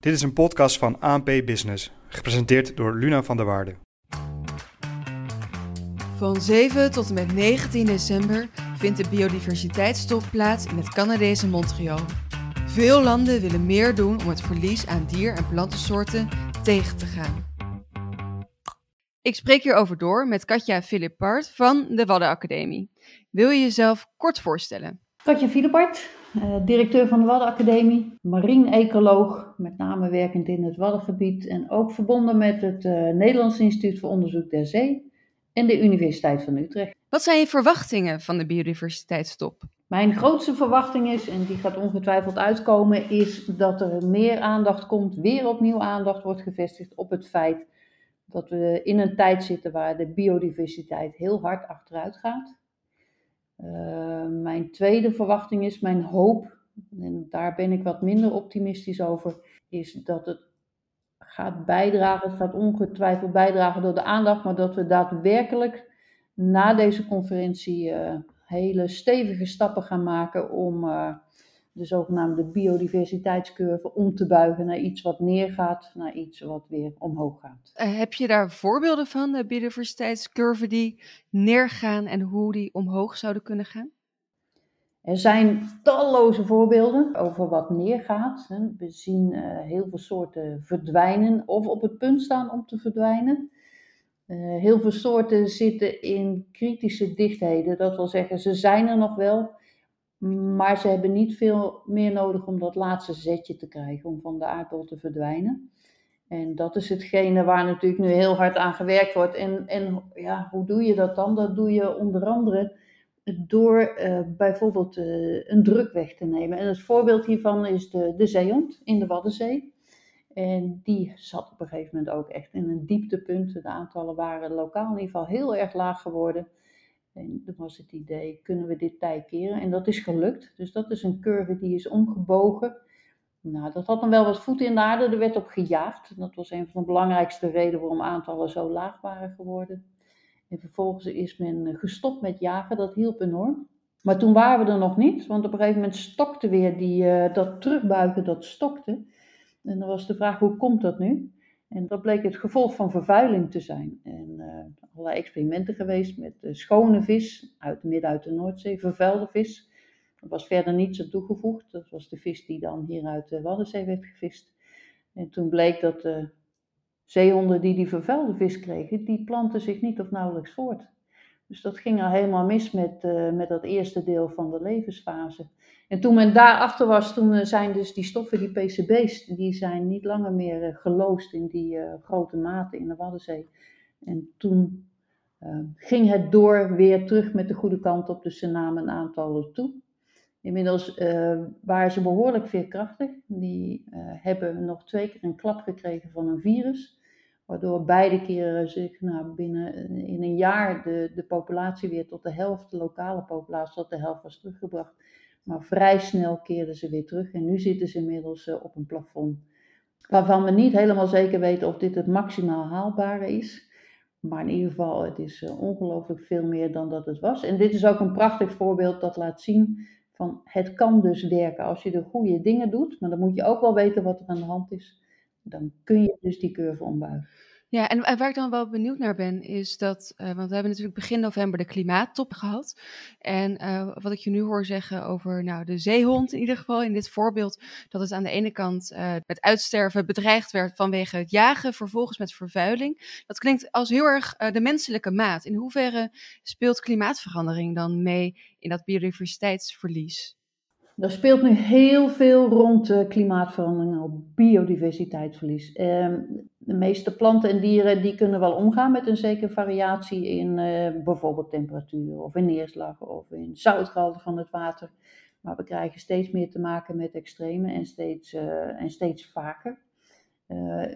Dit is een podcast van ANP Business, gepresenteerd door Luna van der Waarde. Van 7 tot en met 19 december vindt de biodiversiteitstop plaats in het Canadese Montreal. Veel landen willen meer doen om het verlies aan dier- en plantensoorten tegen te gaan. Ik spreek hierover door met Katja Philippart van de Waddenacademie. Wil je jezelf kort voorstellen? Katja Philippart, eh, directeur van de Waddenacademie, marine-ecoloog, met name werkend in het Waddengebied en ook verbonden met het uh, Nederlands Instituut voor Onderzoek der Zee en de Universiteit van Utrecht. Wat zijn je verwachtingen van de biodiversiteitstop? Mijn grootste verwachting is, en die gaat ongetwijfeld uitkomen, is dat er meer aandacht komt, weer opnieuw aandacht wordt gevestigd op het feit dat we in een tijd zitten waar de biodiversiteit heel hard achteruit gaat. Uh, mijn tweede verwachting is, mijn hoop, en daar ben ik wat minder optimistisch over, is dat het gaat bijdragen, het gaat ongetwijfeld bijdragen door de aandacht, maar dat we daadwerkelijk na deze conferentie uh, hele stevige stappen gaan maken om uh, de zogenaamde biodiversiteitscurve om te buigen naar iets wat neergaat, naar iets wat weer omhoog gaat. Uh, heb je daar voorbeelden van, de biodiversiteitscurve die neergaan en hoe die omhoog zouden kunnen gaan? Er zijn talloze voorbeelden over wat neergaat. We zien uh, heel veel soorten verdwijnen of op het punt staan om te verdwijnen. Uh, heel veel soorten zitten in kritische dichtheden. Dat wil zeggen, ze zijn er nog wel, maar ze hebben niet veel meer nodig om dat laatste zetje te krijgen, om van de aardbol te verdwijnen. En dat is hetgene waar natuurlijk nu heel hard aan gewerkt wordt. En, en ja, hoe doe je dat dan? Dat doe je onder andere door uh, bijvoorbeeld uh, een druk weg te nemen. En het voorbeeld hiervan is de, de zeehond in de Waddenzee. En die zat op een gegeven moment ook echt in een dieptepunt. De aantallen waren lokaal in ieder geval heel erg laag geworden. En toen was het idee, kunnen we dit tij keren? En dat is gelukt. Dus dat is een curve die is omgebogen. Nou, dat had dan wel wat voeten in de aarde. Er werd op gejaagd. Dat was een van de belangrijkste redenen waarom aantallen zo laag waren geworden. En vervolgens is men gestopt met jagen. Dat hielp enorm. Maar toen waren we er nog niet. Want op een gegeven moment stokte weer die, uh, dat terugbuigen, dat stokte. En dan was de vraag, hoe komt dat nu? En dat bleek het gevolg van vervuiling te zijn. En uh, allerlei experimenten geweest met uh, schone vis, uit, midden uit de Noordzee, vervuilde vis. Er was verder niets aan toegevoegd. Dat was de vis die dan hier uit de Waddenzee werd gevist. En toen bleek dat de zeehonden die die vervuilde vis kregen, die planten zich niet of nauwelijks voort. Dus dat ging al helemaal mis met, uh, met dat eerste deel van de levensfase. En toen men daarachter was, toen zijn dus die stoffen, die PCB's, die zijn niet langer meer geloosd in die grote mate in de Waddenzee. En toen uh, ging het door weer terug met de goede kant op, dus ze namen een aantal toe. Inmiddels waren ze behoorlijk veerkrachtig. Die hebben nog twee keer een klap gekregen van een virus. Waardoor beide keren zich nou, binnen in een jaar de, de populatie weer tot de helft, de lokale populatie tot de helft was teruggebracht. Maar vrij snel keerden ze weer terug en nu zitten ze inmiddels op een plafond. Waarvan we niet helemaal zeker weten of dit het maximaal haalbare is. Maar in ieder geval, het is uh, ongelooflijk veel meer dan dat het was. En dit is ook een prachtig voorbeeld dat laat zien van het kan dus werken als je de goede dingen doet. Maar dan moet je ook wel weten wat er aan de hand is. Dan kun je dus die curve ombuigen. Ja, en waar ik dan wel benieuwd naar ben, is dat, uh, want we hebben natuurlijk begin november de klimaattop gehad. En uh, wat ik je nu hoor zeggen over nou, de zeehond, in ieder geval in dit voorbeeld, dat het aan de ene kant uh, met uitsterven bedreigd werd vanwege het jagen, vervolgens met vervuiling. Dat klinkt als heel erg de menselijke maat. In hoeverre speelt klimaatverandering dan mee in dat biodiversiteitsverlies? Er speelt nu heel veel rond uh, klimaatverandering op biodiversiteitsverlies. Uh, de meeste planten en dieren die kunnen wel omgaan met een zekere variatie in uh, bijvoorbeeld temperatuur of in neerslag of in zoutgehalte van het water. Maar we krijgen steeds meer te maken met extreme en steeds, uh, en steeds vaker.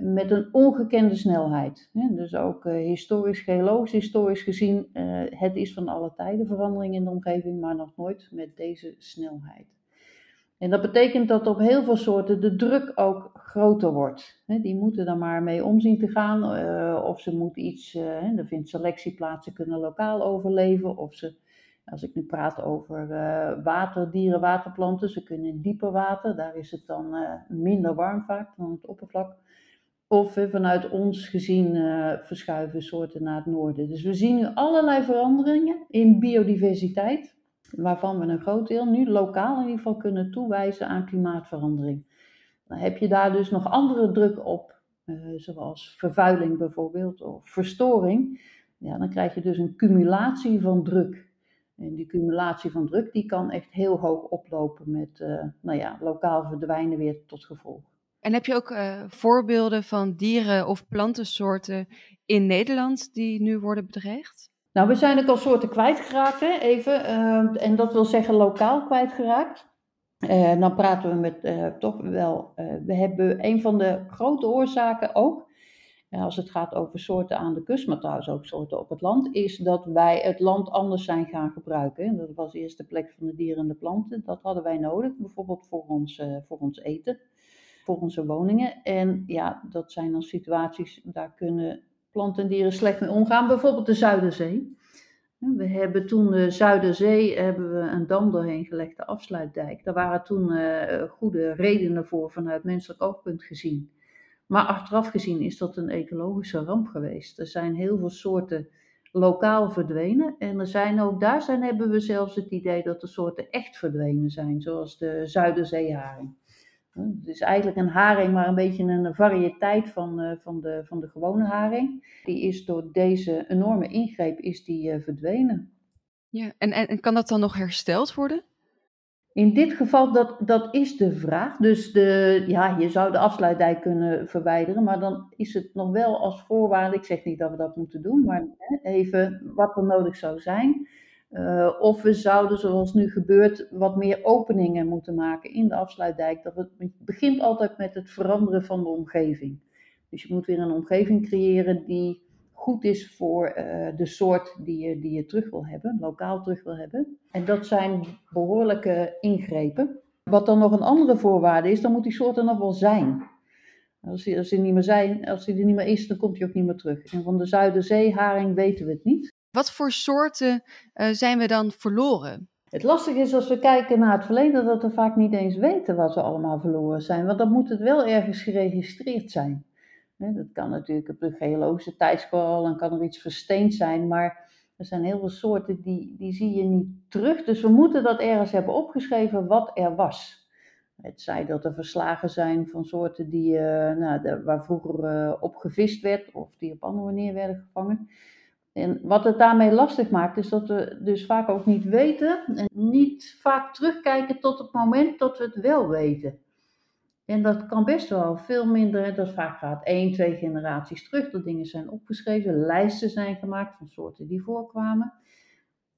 met een ongekende snelheid. Dus ook historisch, geologisch, historisch gezien, het is van alle tijden verandering in de omgeving, maar nog nooit met deze snelheid. En dat betekent dat op heel veel soorten de druk ook groter wordt. Die moeten er maar mee omzien te gaan. Uh, of ze moeten iets, er vindt selectie plaats, ze kunnen lokaal overleven. Of ze Als ik nu praat over uh, water, dieren, waterplanten, ze kunnen in dieper water, daar is het dan minder warm vaak dan het oppervlak. Of vanuit ons gezien verschuiven soorten naar het noorden. Dus we zien nu allerlei veranderingen in biodiversiteit, waarvan we een groot deel nu lokaal in ieder geval kunnen toewijzen aan klimaatverandering. Dan heb je daar dus nog andere druk op, uh, zoals vervuiling bijvoorbeeld of verstoring. Ja, dan krijg je dus een cumulatie van druk. En die cumulatie van druk die kan echt heel hoog oplopen met uh, nou ja, lokaal verdwijnen weer tot gevolg. En heb je ook uh, voorbeelden van dieren- of plantensoorten in Nederland die nu worden bedreigd? Nou, we zijn ook al soorten kwijtgeraakt, hè, even. en dat wil zeggen lokaal kwijtgeraakt. Uh, dan praten we met uh, toch wel. Uh, we hebben een van de grote oorzaken ook. als het gaat over soorten aan de kust, maar trouwens ook soorten op het land, is dat wij het land anders zijn gaan gebruiken. Dat was eerst de plek van de dieren en de planten. Dat hadden wij nodig, bijvoorbeeld voor ons, voor ons eten, voor onze woningen. En ja, dat zijn dan situaties, daar kunnen planten en dieren slecht mee omgaan. Bijvoorbeeld de Zuiderzee. We hebben toen de Zuiderzee hebben we een dam doorheen gelegd, de afsluitdijk. Daar waren toen uh, goede redenen voor vanuit menselijk oogpunt gezien. Maar achteraf gezien is dat een ecologische ramp geweest. Er zijn heel veel soorten lokaal verdwenen. En er zijn ook, daar zijn, hebben we zelfs het idee dat de soorten echt verdwenen zijn, zoals de Zuiderzeeharing. Het is eigenlijk een haring, maar een beetje een variëteit van, uh, van, de, van de gewone haring. Die is door deze enorme ingreep is die, uh, verdwenen. Ja, en, en, en kan dat dan nog hersteld worden? In dit geval, dat, dat is de vraag. Dus de, ja, je zou de afsluitdijk kunnen verwijderen, maar dan is het nog wel als voorwaarde. Ik zeg niet dat we dat moeten doen, maar even wat er nodig zou zijn. Uh, of we zouden, zoals nu gebeurt, wat meer openingen moeten maken in de afsluitdijk. Dat het begint altijd met het veranderen van de omgeving. Dus je moet weer een omgeving creëren die goed is voor uh, de soort die je, die je terug wil hebben, lokaal terug wil hebben. En dat zijn behoorlijke ingrepen. Wat dan nog een andere voorwaarde is, dan moet die soort er nog wel zijn. Als hij, als niet meer zijn, als hij er niet meer is, dan komt hij ook niet meer terug. En van de Zuiderzeeharing weten we het niet. Wat voor soorten uh, zijn we dan verloren? Het lastige is als we kijken naar het verleden dat we vaak niet eens weten wat we allemaal verloren zijn. Want dan moet het wel ergens geregistreerd zijn. Dat kan natuurlijk op de geologische en kan er iets versteend zijn. Maar er zijn heel veel soorten die, die zie je niet terug. Dus we moeten dat ergens hebben opgeschreven wat er was. Het zij dat er verslagen zijn van soorten die, uh, nou, waar vroeger uh, op gevist werd of die op andere manier werden gevangen. En wat het daarmee lastig maakt, is dat we dus vaak ook niet weten en niet vaak terugkijken tot het moment dat we het wel weten. En dat kan best wel veel minder, dat vaak gaat één, twee generaties terug, dat dingen zijn opgeschreven, lijsten zijn gemaakt van soorten die voorkwamen.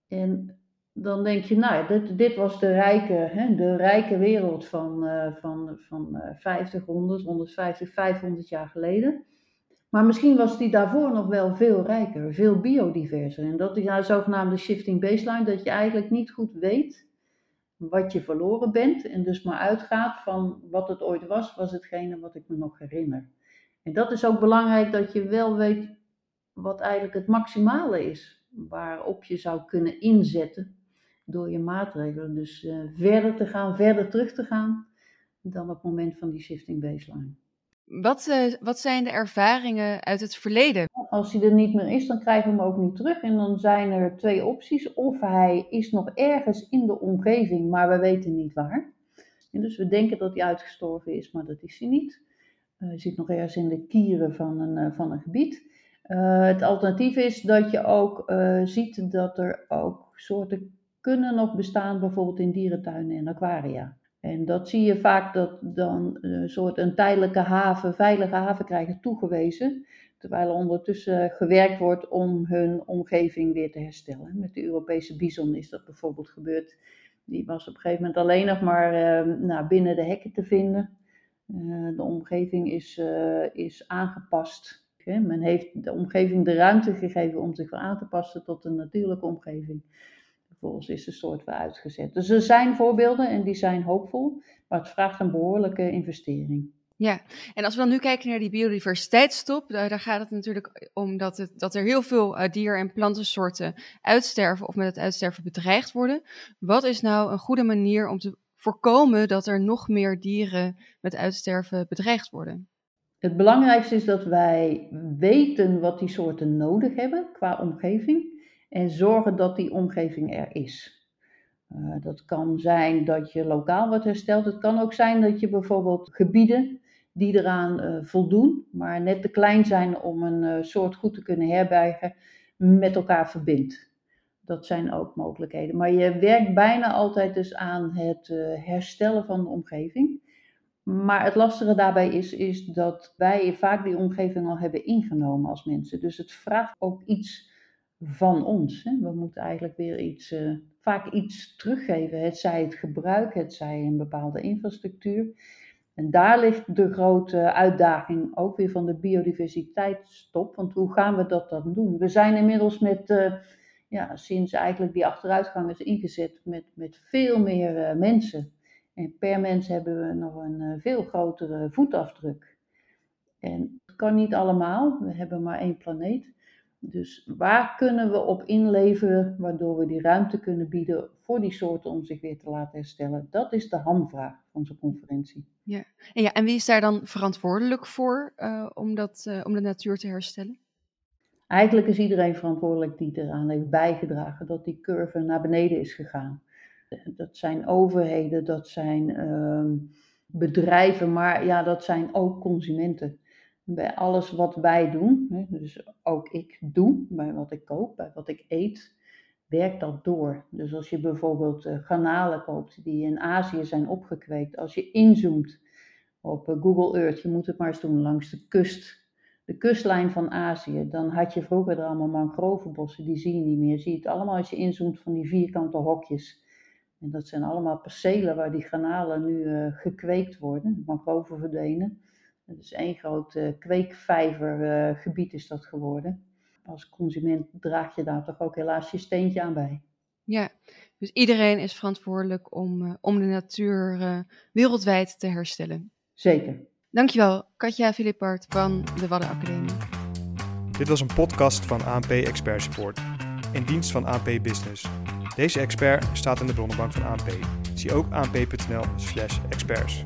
En dan denk je, nou, dit, dit was de rijke, hè, de rijke wereld van, uh, van, van uh, 50, 100, 150, 500 jaar geleden. Maar misschien was die daarvoor nog wel veel rijker, veel biodiverser. En dat is nou zogenaamde shifting baseline, dat je eigenlijk niet goed weet wat je verloren bent. En dus maar uitgaat van wat het ooit was, was hetgene wat ik me nog herinner. En dat is ook belangrijk dat je wel weet wat eigenlijk het maximale is. Waarop je zou kunnen inzetten door je maatregelen. Dus uh, verder te gaan, verder terug te gaan dan op het moment van die shifting baseline. Wat, uh, wat zijn de ervaringen uit het verleden? Als hij er niet meer is, dan krijgen we hem ook niet terug. En dan zijn er twee opties. Of hij is nog ergens in de omgeving, maar we weten niet waar. En dus we denken dat hij uitgestorven is, maar dat is hij niet. Uh, hij zit nog ergens in de kieren van een, uh, van een gebied. het alternatief is dat je ook ziet dat er ook soorten kunnen nog bestaan, bijvoorbeeld in dierentuinen en aquaria. En dat zie je vaak dat dan een soort een tijdelijke haven, veilige haven krijgen toegewezen. Terwijl er ondertussen gewerkt wordt om hun omgeving weer te herstellen. Met de Europese bison is dat bijvoorbeeld gebeurd. Die was op een gegeven moment alleen nog maar uh, nou, binnen de hekken te vinden. Uh, de omgeving is, uh, is aangepast. Men heeft de omgeving de ruimte gegeven om zich weer aan te passen tot een natuurlijke omgeving. Is de soort weer uitgezet. Dus er zijn voorbeelden en die zijn hoopvol, maar het vraagt een behoorlijke investering. Ja, en als we dan nu kijken naar die biodiversiteitstop, daar, daar gaat het natuurlijk om dat, het, dat er heel veel uh, dier- en plantensoorten uitsterven of met het uitsterven bedreigd worden. Wat is nou een goede manier om te voorkomen dat er nog meer dieren met uitsterven bedreigd worden? Het belangrijkste is dat wij weten wat die soorten nodig hebben qua omgeving en zorgen dat die omgeving er is. Uh, dat kan zijn dat je lokaal wat herstelt. Het kan ook zijn dat je bijvoorbeeld gebieden die eraan uh, voldoen, maar net te klein zijn om een uh, soort goed te kunnen herbergen, met elkaar verbindt. Dat zijn ook mogelijkheden. Maar je werkt bijna altijd dus aan het herstellen van de omgeving. Maar het lastige daarbij is, is dat wij vaak die omgeving al hebben ingenomen als mensen. Dus het vraagt ook iets van ons. Hè. We moeten eigenlijk weer iets, uh, vaak iets teruggeven. Het zij het gebruik, het zij een bepaalde infrastructuur. En daar ligt de grote uitdaging ook weer van de biodiversiteitstop. Want hoe gaan we dat dan doen? We zijn inmiddels met, uh, ja, sinds eigenlijk die achteruitgang is ingezet, met, met veel meer uh, mensen. En per mens hebben we nog een veel grotere voetafdruk. En het kan niet allemaal, we hebben maar één planeet. Dus waar kunnen we op inleveren waardoor we die ruimte kunnen bieden voor die soorten om zich weer te laten herstellen? Dat is de hamvraag van onze conferentie. Ja, en, ja, en wie is daar dan verantwoordelijk voor uh, om, dat, uh, om de natuur te herstellen? Eigenlijk is iedereen verantwoordelijk die eraan heeft bijgedragen dat die curve naar beneden is gegaan. Dat zijn overheden, dat zijn uh, bedrijven, maar ja, dat zijn ook consumenten bij alles wat wij doen, dus ook ik doe, bij wat ik koop, bij wat ik eet, werkt dat door. Dus als je bijvoorbeeld uh, garnalen koopt die in Azië zijn opgekweekt, als je inzoomt op uh, Google Earth, je moet het maar eens doen langs de kust, de kustlijn van Azië, dan had je vroeger er allemaal mangrovenbossen, die zie je niet meer. Zie je het allemaal als je inzoomt van die vierkante hokjes. En dat zijn allemaal percelen waar die garnalen nu uh, gekweekt worden, mangroven verdwenen. Het is één groot uh, kweekvijvergebied uh, is dat geworden. Als consument draag je daar toch ook helaas je steentje aan bij. Ja, dus iedereen is verantwoordelijk om, uh, om de natuur wereldwijd te herstellen. Zeker. Dankjewel, Katja Philippart van de Wadden Academie. Dit was een podcast van ANP Expert Support, in dienst van ANP Business. Deze expert staat in de bronnenbank van ANP. Zie ook anp.nl/experts.